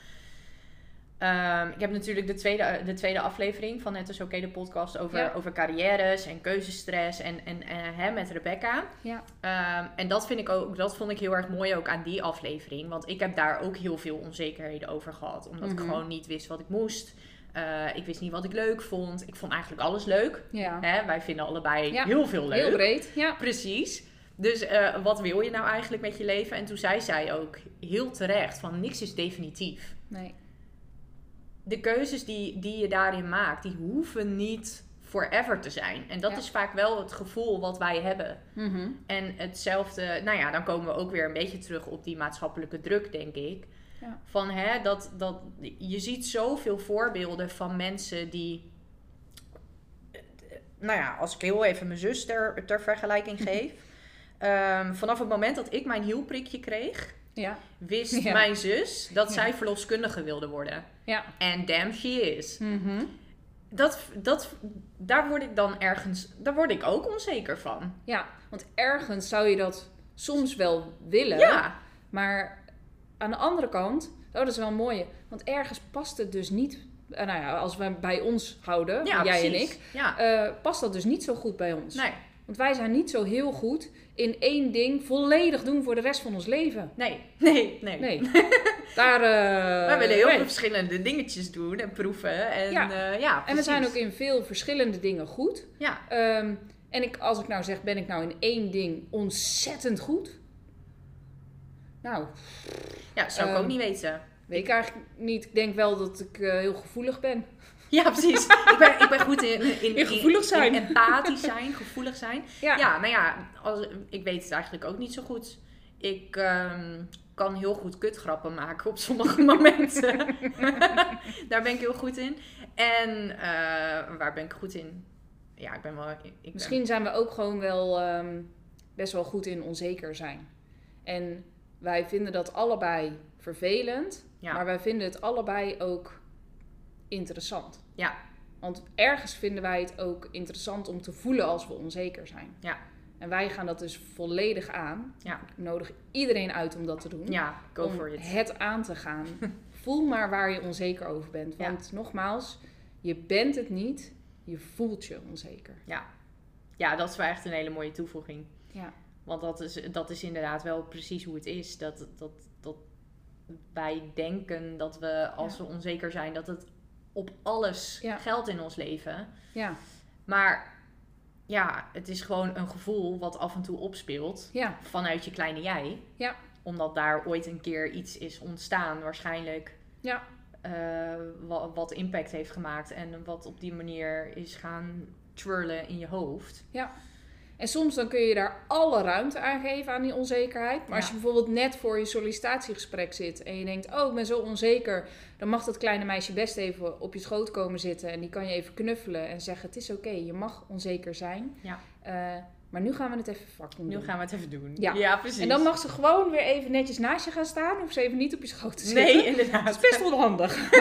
Speaker 1: Ehm, ik heb natuurlijk de tweede, de tweede aflevering van Het is Oké, de podcast over,
Speaker 2: Ja.
Speaker 1: over carrières en keuzestress en, en, en hè, met Rebecca.
Speaker 2: Ja.
Speaker 1: Ehm, en dat, vind ik ook, dat vond ik heel erg mooi ook aan die aflevering. Want ik heb daar ook heel veel onzekerheden over gehad. Omdat ik
Speaker 2: Mhm.
Speaker 1: gewoon niet wist wat ik moest. Eh, ik wist niet wat ik leuk vond. Ik vond eigenlijk alles leuk.
Speaker 2: Ja.
Speaker 1: Hè? Wij vinden allebei
Speaker 2: Ja.
Speaker 1: heel veel leuk.
Speaker 2: Heel breed. Ja.
Speaker 1: Precies. Dus eh, wat wil je nou eigenlijk met je leven? En toen zei zij ook heel terecht van niks is definitief.
Speaker 2: Nee.
Speaker 1: De keuzes die, die je daarin maakt, die hoeven niet forever te zijn. En dat
Speaker 2: Ja.
Speaker 1: is vaak wel het gevoel wat wij hebben.
Speaker 2: Mhm.
Speaker 1: En hetzelfde, nou ja, dan komen we ook weer een beetje terug op die maatschappelijke druk, denk ik.
Speaker 2: Ja.
Speaker 1: Van hè, dat, dat je ziet zoveel voorbeelden van mensen die. Nou ja, als ik heel even mijn zus ter, ter vergelijking geef. Ehm, vanaf het moment dat ik mijn hielprikje kreeg,
Speaker 2: Ja.
Speaker 1: wist
Speaker 2: Ja.
Speaker 1: mijn zus dat zij verloskundige wilde worden.
Speaker 2: Ja.
Speaker 1: En damn she is.
Speaker 2: Mhm.
Speaker 1: Dat, dat, daar word ik dan ergens, daar word ik ook onzeker van.
Speaker 2: Ja, want ergens zou je dat soms wel willen.
Speaker 1: Ja,
Speaker 2: Maar aan de andere kant, oh, dat is wel een mooie. Want ergens past het dus niet. eh, nou ja, als we bij ons houden,
Speaker 1: ja
Speaker 2: jij en ik,
Speaker 1: Ja,
Speaker 2: eh, past dat dus niet zo goed bij ons.
Speaker 1: nee.
Speaker 2: Want wij zijn niet zo heel goed in één ding volledig doen voor de rest van ons leven.
Speaker 1: Nee, nee, nee.
Speaker 2: Nee. Daar. eh,
Speaker 1: Wij willen heel
Speaker 2: nee.
Speaker 1: veel verschillende dingetjes doen en proeven. En
Speaker 2: Ja.
Speaker 1: ja, ja
Speaker 2: En we zijn ook in veel verschillende dingen goed.
Speaker 1: Ja,
Speaker 2: Ehm, en ik, als ik nou zeg, ben ik nou in één ding ontzettend goed? Nou,
Speaker 1: ja zou ik
Speaker 2: Ehm,
Speaker 1: ook niet weten.
Speaker 2: weet ik eigenlijk niet. Ik denk wel dat ik eh, heel gevoelig ben.
Speaker 1: Ja, precies. ik, ben, ik ben goed in, in,
Speaker 2: In gevoelig zijn.
Speaker 1: in empathisch zijn, gevoelig zijn.
Speaker 2: Ja.
Speaker 1: Ja, nou ja, als, ik weet het eigenlijk ook niet zo goed. Ik ehm, kan heel goed kutgrappen maken op sommige momenten. Daar ben ik heel goed in. En eh, waar ben ik goed in? Ja, ik ben wel... Ik ben-
Speaker 2: Misschien zijn we ook gewoon wel ehm, best wel goed in onzeker zijn. En wij vinden dat allebei vervelend,
Speaker 1: Ja.
Speaker 2: maar wij vinden het allebei ook interessant.
Speaker 1: Ja.
Speaker 2: Want ergens vinden wij het ook interessant om te voelen als we onzeker zijn.
Speaker 1: Ja.
Speaker 2: En wij gaan dat dus volledig aan.
Speaker 1: Ja.
Speaker 2: Ik nodig iedereen uit om dat te doen.
Speaker 1: Ja, go
Speaker 2: om
Speaker 1: for it.
Speaker 2: het aan te gaan. Voel maar waar je onzeker over bent.
Speaker 1: Ja.
Speaker 2: Want nogmaals, je bent het niet, je voelt je onzeker.
Speaker 1: Ja, dat is wel echt een hele mooie toevoeging.
Speaker 2: Ja.
Speaker 1: Want dat is, dat is inderdaad wel precies hoe het is. Dat, dat, dat wij denken dat we, als we onzeker zijn, dat het op alles
Speaker 2: Ja.
Speaker 1: geldt in ons leven.
Speaker 2: Ja,
Speaker 1: Maar ja, het is gewoon een gevoel wat af en toe opspeelt
Speaker 2: ja,
Speaker 1: vanuit je kleine jij.
Speaker 2: Ja.
Speaker 1: Omdat daar ooit een keer iets is ontstaan, waarschijnlijk.
Speaker 2: Ja.
Speaker 1: eh, wat, wat impact heeft gemaakt en wat op die manier is gaan twirlen in je hoofd.
Speaker 2: En soms dan kun je daar alle ruimte aan geven aan die onzekerheid. Maar als je bijvoorbeeld net voor je sollicitatiegesprek zit en je denkt, oh, ik ben zo onzeker, dan mag dat kleine meisje best even op je schoot komen zitten en die kan je even knuffelen en zeggen, het is oké, je mag onzeker zijn.
Speaker 1: Ja.
Speaker 2: Eh, maar nu gaan we het even
Speaker 1: Nu
Speaker 2: doen.
Speaker 1: gaan we het even doen.
Speaker 2: Ja.
Speaker 1: precies.
Speaker 2: En dan mag ze gewoon weer even netjes naast je gaan staan, hoef ze even niet op je schoot te zitten.
Speaker 1: Nee, inderdaad.
Speaker 2: Dat is best wel handig.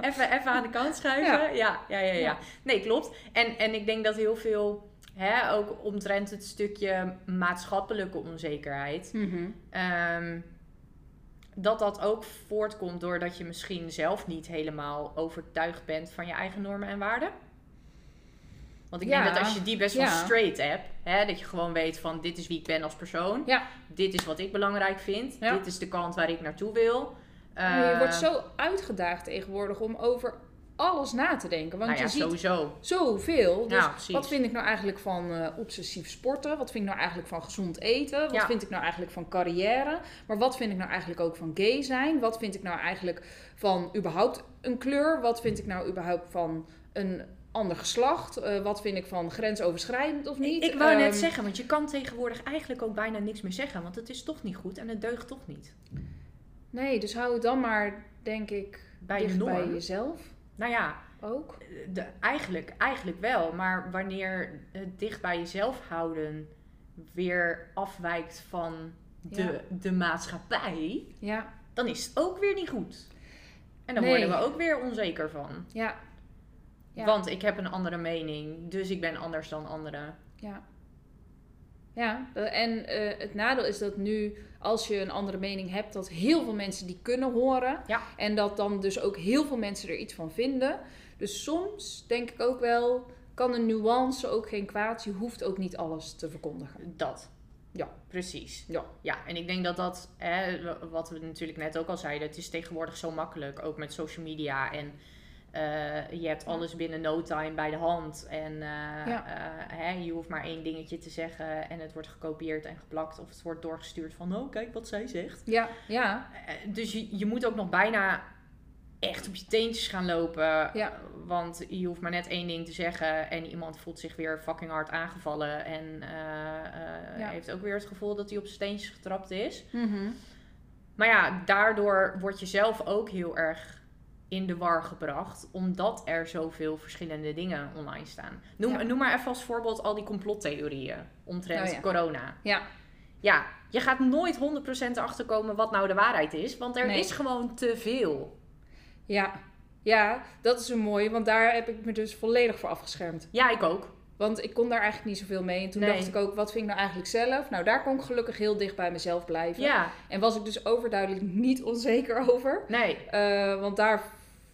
Speaker 1: even, even aan de kant schuiven. Ja, ja, ja, ja.
Speaker 2: Ja.
Speaker 1: Nee, klopt. En, en ik denk dat heel veel, hè, ook omtrent het stukje maatschappelijke onzekerheid,
Speaker 2: Mhm.
Speaker 1: ehm, dat dat ook voortkomt doordat je misschien zelf niet helemaal overtuigd bent van je eigen normen en waarden. Want ik
Speaker 2: Ja.
Speaker 1: denk dat als je die best wel
Speaker 2: Ja.
Speaker 1: straight hebt, hè, dat je gewoon weet van dit is wie ik ben als persoon,
Speaker 2: Ja.
Speaker 1: dit is wat ik belangrijk vind, dit is de kant waar ik naartoe wil.
Speaker 2: Maar je
Speaker 1: Eh,
Speaker 2: wordt zo uitgedaagd tegenwoordig om over alles na te denken. Want
Speaker 1: nou ja,
Speaker 2: je ziet
Speaker 1: sowieso.
Speaker 2: zoveel. Dus
Speaker 1: Ja, precies.
Speaker 2: wat vind ik nou eigenlijk van eh, obsessief sporten? Wat vind ik nou eigenlijk van gezond eten? Wat
Speaker 1: Ja.
Speaker 2: vind ik nou eigenlijk van carrière? Maar wat vind ik nou eigenlijk ook van gay zijn? Wat vind ik nou eigenlijk van überhaupt een kleur? Wat vind ik nou überhaupt van een ander geslacht? Eh, wat vind ik van grensoverschrijdend of niet?
Speaker 1: Ik wou net
Speaker 2: Ehm,
Speaker 1: zeggen, want je kan tegenwoordig eigenlijk ook bijna niks meer zeggen, want het is toch niet goed en het deugt toch niet.
Speaker 2: Nee, dus hou het dan maar, denk ik,
Speaker 1: Bij
Speaker 2: dicht bij jezelf
Speaker 1: Nou ja,
Speaker 2: ook.
Speaker 1: de, eigenlijk, eigenlijk wel, maar wanneer het dicht bij jezelf houden weer afwijkt van de,
Speaker 2: Ja.
Speaker 1: de maatschappij,
Speaker 2: Ja,
Speaker 1: dan is het ook weer niet goed. En dan
Speaker 2: Nee.
Speaker 1: worden we ook weer onzeker van.
Speaker 2: ja, Ja.
Speaker 1: Want ik heb een andere mening, dus ik ben anders dan anderen.
Speaker 2: ja. Ja, en eh, het nadeel is dat nu, als je een andere mening hebt, dat heel veel mensen die kunnen horen.
Speaker 1: Ja.
Speaker 2: En dat dan dus ook heel veel mensen er iets van vinden. Dus soms denk ik ook wel, kan een nuance ook geen kwaad. Je hoeft ook niet alles te verkondigen.
Speaker 1: Dat.
Speaker 2: Ja.
Speaker 1: Precies.
Speaker 2: Ja.
Speaker 1: Ja, en ik denk dat dat, hè, wat we natuurlijk net ook al zeiden, het is tegenwoordig zo makkelijk, ook met social media. En eh, je hebt alles binnen no time bij de hand. En eh,
Speaker 2: Ja.
Speaker 1: eh, hè, je hoeft maar één dingetje te zeggen en het wordt gekopieerd en geplakt. Of het wordt doorgestuurd van, oh kijk wat zij zegt.
Speaker 2: Ja, ja,
Speaker 1: dus je, je moet ook nog bijna echt op je teentjes gaan lopen.
Speaker 2: Ja.
Speaker 1: Want je hoeft maar net één ding te zeggen en iemand voelt zich weer fucking hard aangevallen. En
Speaker 2: Ja.
Speaker 1: heeft ook weer het gevoel dat hij op zijn steentjes getrapt is.
Speaker 2: Mhm.
Speaker 1: Maar ja, daardoor word je zelf ook heel erg in de war gebracht. Omdat er zoveel verschillende dingen online staan. Noem,
Speaker 2: Ja.
Speaker 1: noem maar even als voorbeeld al die complottheorieën omtrent
Speaker 2: Oh ja.
Speaker 1: corona.
Speaker 2: ja,
Speaker 1: Ja, je gaat nooit 100% erachter komen wat nou de waarheid is. Want er
Speaker 2: Nee.
Speaker 1: is gewoon te veel.
Speaker 2: ja. Ja, dat is een mooie, want daar heb ik me dus volledig voor afgeschermd.
Speaker 1: Ja, ik ook.
Speaker 2: Want ik kon daar eigenlijk niet zoveel mee. En toen
Speaker 1: Nee.
Speaker 2: dacht ik ook, wat vind ik nou eigenlijk zelf? Nou, daar kon ik gelukkig heel dicht bij mezelf blijven.
Speaker 1: Ja,
Speaker 2: En was ik dus overduidelijk niet onzeker over.
Speaker 1: nee.
Speaker 2: Eh, want daar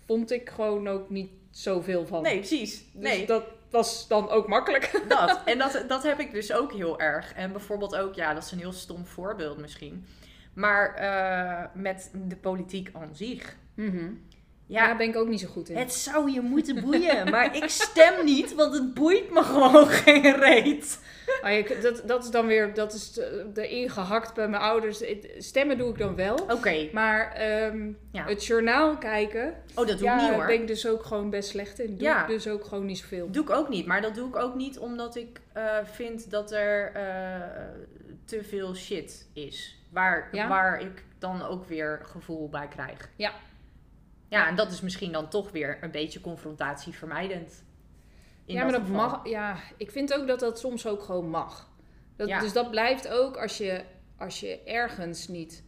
Speaker 2: vond ik gewoon ook niet zoveel van.
Speaker 1: Nee, precies.
Speaker 2: Dus
Speaker 1: Nee,
Speaker 2: dat was dan ook makkelijk.
Speaker 1: dat. En dat, dat heb ik dus ook heel erg. En bijvoorbeeld ook, ja, dat is een heel stom voorbeeld misschien. Maar eh, met de politiek aan zich.
Speaker 2: Ja,
Speaker 1: Ja,
Speaker 2: daar ben ik ook niet zo goed in.
Speaker 1: het zou je moeten boeien. maar ik stem niet, want het boeit me gewoon geen reet.
Speaker 2: Je- dat, dat is dan weer, dat is de ingehakt bij mijn ouders. Stemmen doe ik dan wel.
Speaker 1: Oké,
Speaker 2: Maar ehm,
Speaker 1: ja.
Speaker 2: het journaal kijken,
Speaker 1: Oh, dat doe ik niet
Speaker 2: daar
Speaker 1: hoor.
Speaker 2: ben ik dus ook gewoon best slecht in. Doe
Speaker 1: Ja.
Speaker 2: ik dus ook gewoon niet zoveel.
Speaker 1: Doe ik ook niet. Maar dat doe ik ook niet omdat ik eh, vind dat er eh, te veel shit is. Waar, waar ik dan ook weer gevoel bij krijg.
Speaker 2: Ja.
Speaker 1: Ja, en dat is misschien dan toch weer een beetje confrontatievermijdend. In
Speaker 2: ja, maar dat mag. Ja, ik vind ook dat dat soms ook gewoon mag. Dat,
Speaker 1: Ja.
Speaker 2: Dus dat blijft ook als je, als je ergens niet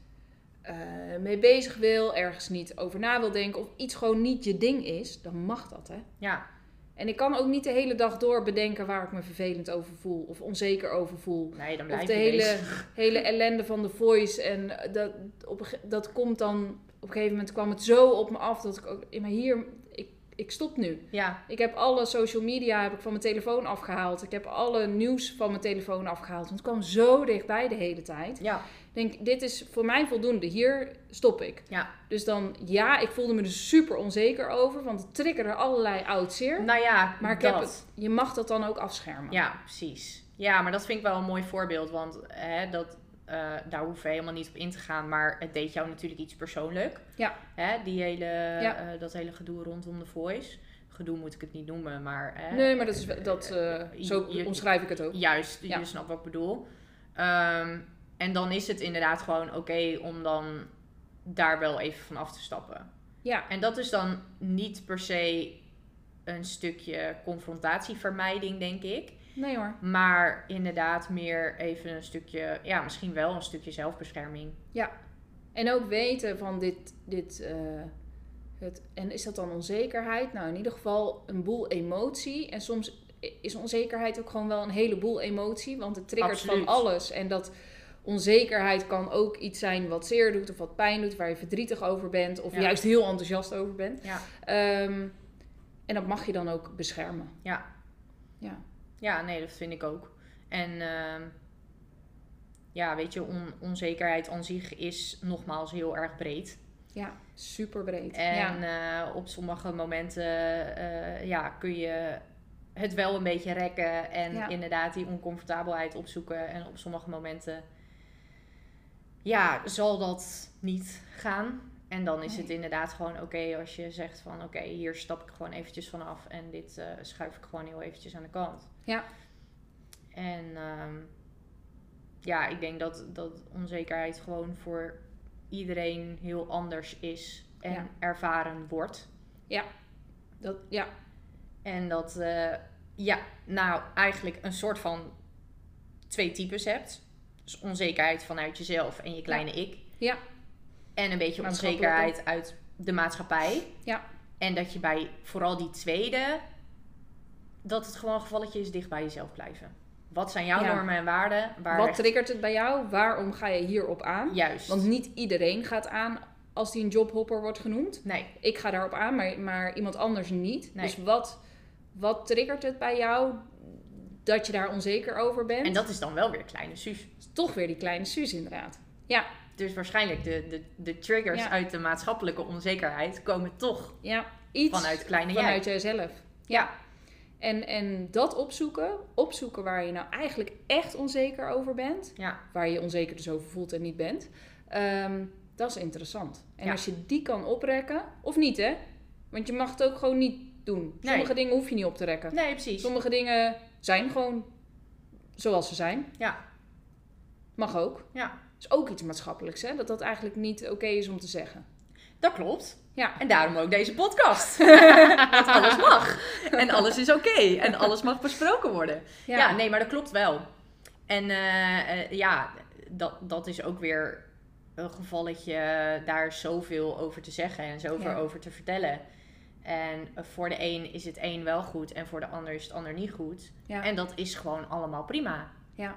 Speaker 2: eh, mee bezig wil, ergens niet over na wil denken of iets gewoon niet je ding is, dan mag dat, hè?
Speaker 1: Ja,
Speaker 2: En ik kan ook niet de hele dag door bedenken waar ik me vervelend over voel of onzeker over voel.
Speaker 1: nee, dan
Speaker 2: Of
Speaker 1: blijf
Speaker 2: de
Speaker 1: je
Speaker 2: hele,
Speaker 1: bezig.
Speaker 2: hele ellende van The Voice. En dat, op, dat komt dan... Op een gegeven moment kwam het zo op me af dat ik ook... Maar hier, ik, ik stop nu.
Speaker 1: Ja,
Speaker 2: Ik heb alle social media heb ik van mijn telefoon afgehaald. Ik heb alle nieuws van mijn telefoon afgehaald. Want het kwam zo dichtbij de hele tijd.
Speaker 1: ja,
Speaker 2: Ik denk, dit is voor mij voldoende. Hier stop ik.
Speaker 1: ja.
Speaker 2: Dus dan, ja, ik voelde me er super onzeker over. Want het triggerde allerlei oud zeer.
Speaker 1: Nou ja,
Speaker 2: Maar ik
Speaker 1: dat.
Speaker 2: heb het, je mag dat dan ook afschermen.
Speaker 1: Ja, precies. Ja, maar dat vind ik wel een mooi voorbeeld. Want hè, dat, eh, daar hoeven we helemaal niet op in te gaan. Maar het deed jou natuurlijk iets persoonlijk.
Speaker 2: Ja.
Speaker 1: Hè, die hele,
Speaker 2: Ja.
Speaker 1: eh, dat hele gedoe rondom de voice. Gedoe moet ik het niet noemen, maar... Hè,
Speaker 2: Nee, maar dat is, dat, eh, zo
Speaker 1: je-
Speaker 2: omschrijf ik het ook.
Speaker 1: Juist,
Speaker 2: Ja.
Speaker 1: je snapt wat ik bedoel. Ehm, en dan is het inderdaad gewoon oké om dan daar wel even van af te stappen.
Speaker 2: Ja,
Speaker 1: En dat is dan niet per se een stukje confrontatievermijding, denk ik.
Speaker 2: Nee hoor.
Speaker 1: Maar inderdaad meer even een stukje, ja, misschien wel een stukje zelfbescherming.
Speaker 2: En ook weten van dit, dit eh, het, en is dat dan onzekerheid? Nou, in ieder geval een boel emotie. En soms is onzekerheid ook gewoon wel een heleboel emotie, want het triggert
Speaker 1: Absoluut.
Speaker 2: van alles. En dat onzekerheid kan ook iets zijn wat zeer doet of wat pijn doet, waar je verdrietig over bent of
Speaker 1: Ja.
Speaker 2: juist heel enthousiast over bent.
Speaker 1: Ja,
Speaker 2: Ehm, en dat mag je dan ook beschermen.
Speaker 1: ja.
Speaker 2: Ja.
Speaker 1: Ja, nee, dat vind ik ook. En ehm, ja, weet je, on- onzekerheid aan zich is nogmaals heel erg breed.
Speaker 2: Ja, super breed.
Speaker 1: En
Speaker 2: ja.
Speaker 1: eh, op sommige momenten eh, ja, kun je het wel een beetje rekken en
Speaker 2: Ja.
Speaker 1: inderdaad die oncomfortabelheid opzoeken. En op sommige momenten ja, zal dat niet gaan. En dan is
Speaker 2: Nee.
Speaker 1: het inderdaad gewoon oké als je zegt van oké, hier stap ik gewoon eventjes vanaf en dit eh, schuif ik gewoon heel eventjes aan de kant.
Speaker 2: Ja.
Speaker 1: En ehm, ja, ik denk dat, dat onzekerheid gewoon voor iedereen heel anders is en
Speaker 2: Ja.
Speaker 1: ervaren wordt.
Speaker 2: Dat, ja,
Speaker 1: En dat, eh, ja, nou eigenlijk een soort van twee types hebt. Dus onzekerheid vanuit jezelf en je kleine ik.
Speaker 2: Ja.
Speaker 1: En een beetje onzekerheid uit de maatschappij.
Speaker 2: Ja.
Speaker 1: En dat je bij vooral die tweede, dat het gewoon een gevalletje is dicht bij jezelf blijven. Wat zijn jouw
Speaker 2: Ja.
Speaker 1: normen en waarden? Waar
Speaker 2: Wat
Speaker 1: echt-
Speaker 2: triggert het bij jou? Waarom ga je hierop aan?
Speaker 1: Juist.
Speaker 2: Want niet iedereen gaat aan als die een jobhopper wordt genoemd.
Speaker 1: Nee,
Speaker 2: Ik ga daarop aan, maar, maar iemand anders niet.
Speaker 1: Nee.
Speaker 2: Dus wat, wat triggert het bij jou dat je daar onzeker over bent?
Speaker 1: en dat is dan wel weer kleine Suus.
Speaker 2: toch weer die kleine Suus inderdaad. Ja,
Speaker 1: Dus waarschijnlijk de, de, de triggers
Speaker 2: Ja.
Speaker 1: uit de maatschappelijke onzekerheid komen toch
Speaker 2: ja iets
Speaker 1: vanuit kleine
Speaker 2: vanuit
Speaker 1: jij.
Speaker 2: jijzelf. Ja. En, en dat opzoeken, opzoeken waar je nou eigenlijk echt onzeker over bent,
Speaker 1: Ja,
Speaker 2: waar je onzeker dus over voelt en niet bent, ehm, dat is interessant. En als je die kan oprekken, of niet hè, want je mag het ook gewoon niet doen. Sommige
Speaker 1: Nee.
Speaker 2: dingen hoef je niet op te rekken.
Speaker 1: nee, precies.
Speaker 2: Sommige dingen zijn gewoon zoals ze zijn.
Speaker 1: Ja,
Speaker 2: Mag ook.
Speaker 1: ja,
Speaker 2: is ook iets maatschappelijks, hè? Dat dat eigenlijk niet oké is om te zeggen.
Speaker 1: dat klopt.
Speaker 2: Ja.
Speaker 1: En daarom ook deze podcast. Want alles mag. En alles is oké. En alles mag besproken worden. Ja. nee, maar dat klopt wel. En eh, eh, ja, dat, dat is ook weer een gevalletje daar is zoveel over te zeggen en zoveel
Speaker 2: Ja.
Speaker 1: over te vertellen. En voor de een is het een wel goed en voor de ander is het ander niet goed.
Speaker 2: Ja.
Speaker 1: En dat is gewoon allemaal prima.
Speaker 2: Ja.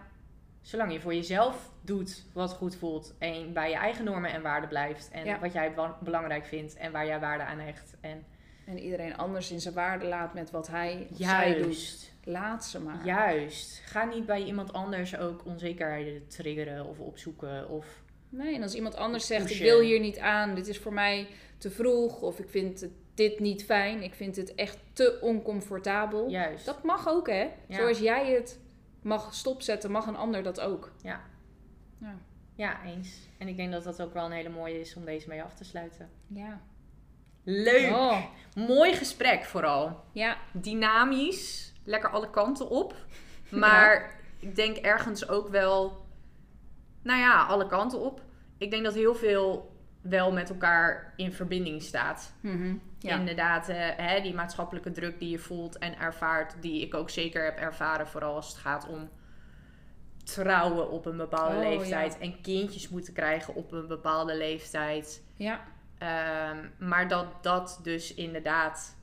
Speaker 1: Zolang je voor jezelf doet wat goed voelt en bij je eigen normen en waarden blijft. En
Speaker 2: Ja.
Speaker 1: wat jij belangrijk vindt en waar jij waarde aan hecht. En
Speaker 2: En iedereen anders in zijn waarde laat met wat hij of zij doet. Laat ze maar.
Speaker 1: juist. Ga niet bij iemand anders ook onzekerheden triggeren of opzoeken. Of
Speaker 2: Nee, en als iemand anders zegt, ik wil hier niet aan, dit is voor mij te vroeg, of ik vind het, dit niet fijn, ik vind het echt te oncomfortabel.
Speaker 1: juist.
Speaker 2: Dat mag ook, hè?
Speaker 1: Ja.
Speaker 2: Zoals jij het mag stopzetten, mag een ander dat ook.
Speaker 1: Ja.
Speaker 2: Ja.
Speaker 1: Ja, eens. En ik denk dat dat ook wel een hele mooie is om deze mee af te sluiten.
Speaker 2: Ja.
Speaker 1: Leuk!
Speaker 2: Oh,
Speaker 1: Mooi gesprek vooral.
Speaker 2: ja.
Speaker 1: Dynamisch. Lekker alle kanten op. Maar ik denk ergens ook wel... Nou ja, alle kanten op. Ik denk dat heel veel wel met elkaar in verbinding staat.
Speaker 2: Mhm. ja.
Speaker 1: Inderdaad, eh, hè, die maatschappelijke druk die je voelt en ervaart, die ik ook zeker heb ervaren, vooral als het gaat om trouwen op een bepaalde
Speaker 2: Oh,
Speaker 1: leeftijd en kindjes moeten krijgen op een bepaalde leeftijd.
Speaker 2: ja.
Speaker 1: Ehm, maar dat dat dus inderdaad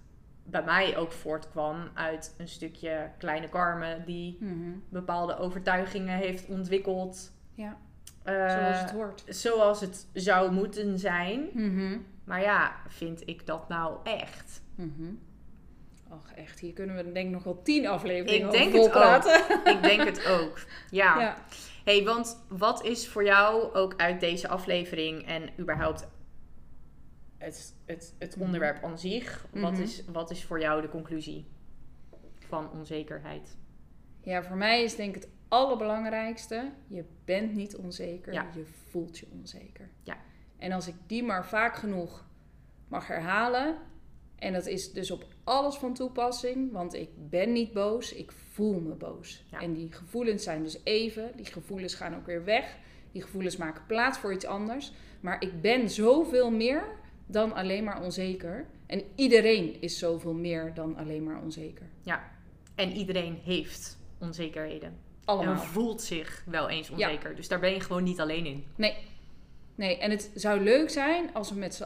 Speaker 1: bij mij ook voortkwam uit een stukje kleine Carmen die
Speaker 2: Mhm.
Speaker 1: bepaalde overtuigingen heeft ontwikkeld.
Speaker 2: Ja.
Speaker 1: Eh,
Speaker 2: Zoals het hoort.
Speaker 1: zoals het zou moeten zijn.
Speaker 2: Mhm.
Speaker 1: Maar ja, vind ik dat nou echt?
Speaker 2: Mhm. Och, echt. Hier kunnen we denk ik nog wel tien afleveringen
Speaker 1: Ik denk
Speaker 2: over
Speaker 1: het
Speaker 2: praten.
Speaker 1: Ik denk het ook. Ja.
Speaker 2: Ja.
Speaker 1: hey, want wat is voor jou ook uit deze aflevering en überhaupt het, het, het
Speaker 2: Mhm.
Speaker 1: onderwerp aan zich, wat,
Speaker 2: Mhm.
Speaker 1: is, wat is voor jou de conclusie van onzekerheid?
Speaker 2: ja, voor mij is denk ik het allerbelangrijkste. Je bent niet onzeker.
Speaker 1: Ja.
Speaker 2: Je voelt je onzeker.
Speaker 1: Ja.
Speaker 2: En als ik die maar vaak genoeg mag herhalen. En dat is dus op alles van toepassing. Want ik ben niet boos. Ik voel me boos.
Speaker 1: Ja.
Speaker 2: En die gevoelens zijn dus even. Die gevoelens gaan ook weer weg. Die gevoelens maken plaats voor iets anders. Maar ik ben zoveel meer dan alleen maar onzeker. En iedereen is zoveel meer dan alleen maar onzeker.
Speaker 1: En iedereen heeft onzekerheden.
Speaker 2: Allemaal.
Speaker 1: En voelt zich wel eens onzeker. Dus daar ben je gewoon niet alleen in.
Speaker 2: Nee. Nee, en het zou leuk zijn als we met z'n...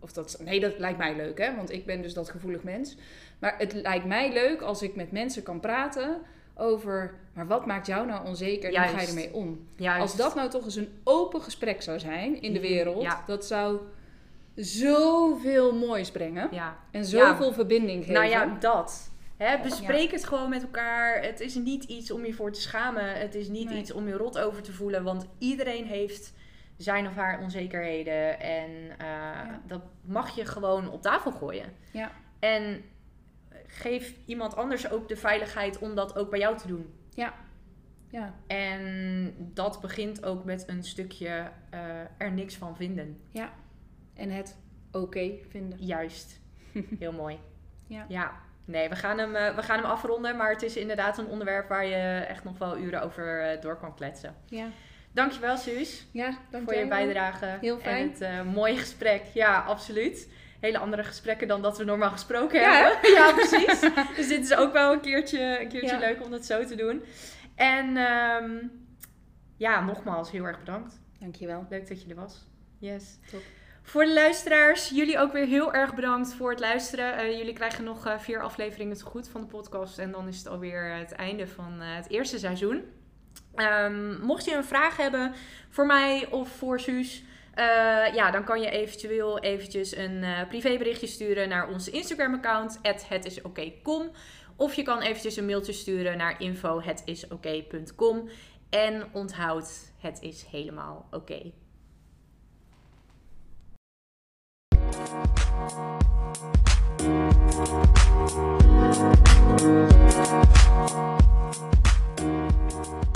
Speaker 2: Of dat... Nee, dat lijkt mij leuk, hè. Want ik ben dus dat gevoelig mens. Maar het lijkt mij leuk als ik met mensen kan praten over... Maar wat maakt jou nou onzeker en hoe ga je ermee om?
Speaker 1: Juist.
Speaker 2: Als dat nou toch eens een open gesprek zou zijn in de wereld...
Speaker 1: Ja.
Speaker 2: Dat zou zoveel moois brengen.
Speaker 1: Ja.
Speaker 2: En zoveel verbinding geven.
Speaker 1: Nou ja, dat. Hè, bespreek het gewoon met elkaar. Het is niet iets om je voor te schamen. Het is niet
Speaker 2: Nee.
Speaker 1: iets om je rot over te voelen. Want iedereen heeft zijn of haar onzekerheden. En eh,
Speaker 2: Ja.
Speaker 1: dat mag je gewoon op tafel gooien.
Speaker 2: Ja.
Speaker 1: En geef iemand anders ook de veiligheid om dat ook bij jou te doen.
Speaker 2: Ja.
Speaker 1: En dat begint ook met een stukje eh, er niks van vinden.
Speaker 2: En het oké vinden.
Speaker 1: Juist. Heel mooi.
Speaker 2: Ja.
Speaker 1: Ja. Nee, we gaan, hem, eh, we gaan hem afronden. Maar het is inderdaad een onderwerp waar je echt nog wel uren over eh, door kan kletsen.
Speaker 2: Ja.
Speaker 1: Dankjewel, Suus,
Speaker 2: Ja, dank
Speaker 1: voor je bijdrage.
Speaker 2: Heel fijn.
Speaker 1: En het eh, mooie gesprek. Ja, absoluut. Hele andere gesprekken dan dat we normaal gesproken
Speaker 2: Ja,
Speaker 1: hebben. ja, precies. dus dit is ook wel een keertje, een keertje
Speaker 2: Ja.
Speaker 1: leuk om dat zo te doen. En ehm, ja, nogmaals heel erg bedankt.
Speaker 2: Dankjewel.
Speaker 1: Leuk dat je er was. Yes.
Speaker 2: Top.
Speaker 1: Voor de luisteraars, jullie ook weer heel erg bedankt voor het luisteren. Eh, jullie krijgen nog uh, vier afleveringen te goed van de podcast. En dan is het alweer het einde van het eerste seizoen. Um, mocht je een vraag hebben voor mij of voor Suus... Ja, dan kan je eventueel eventjes een privéberichtje sturen naar onze Instagram-account, @hetisoké.com. Of je kan eventjes een mailtje sturen naar info.hetisoké.com. En onthoud, het is helemaal oké. Thank you.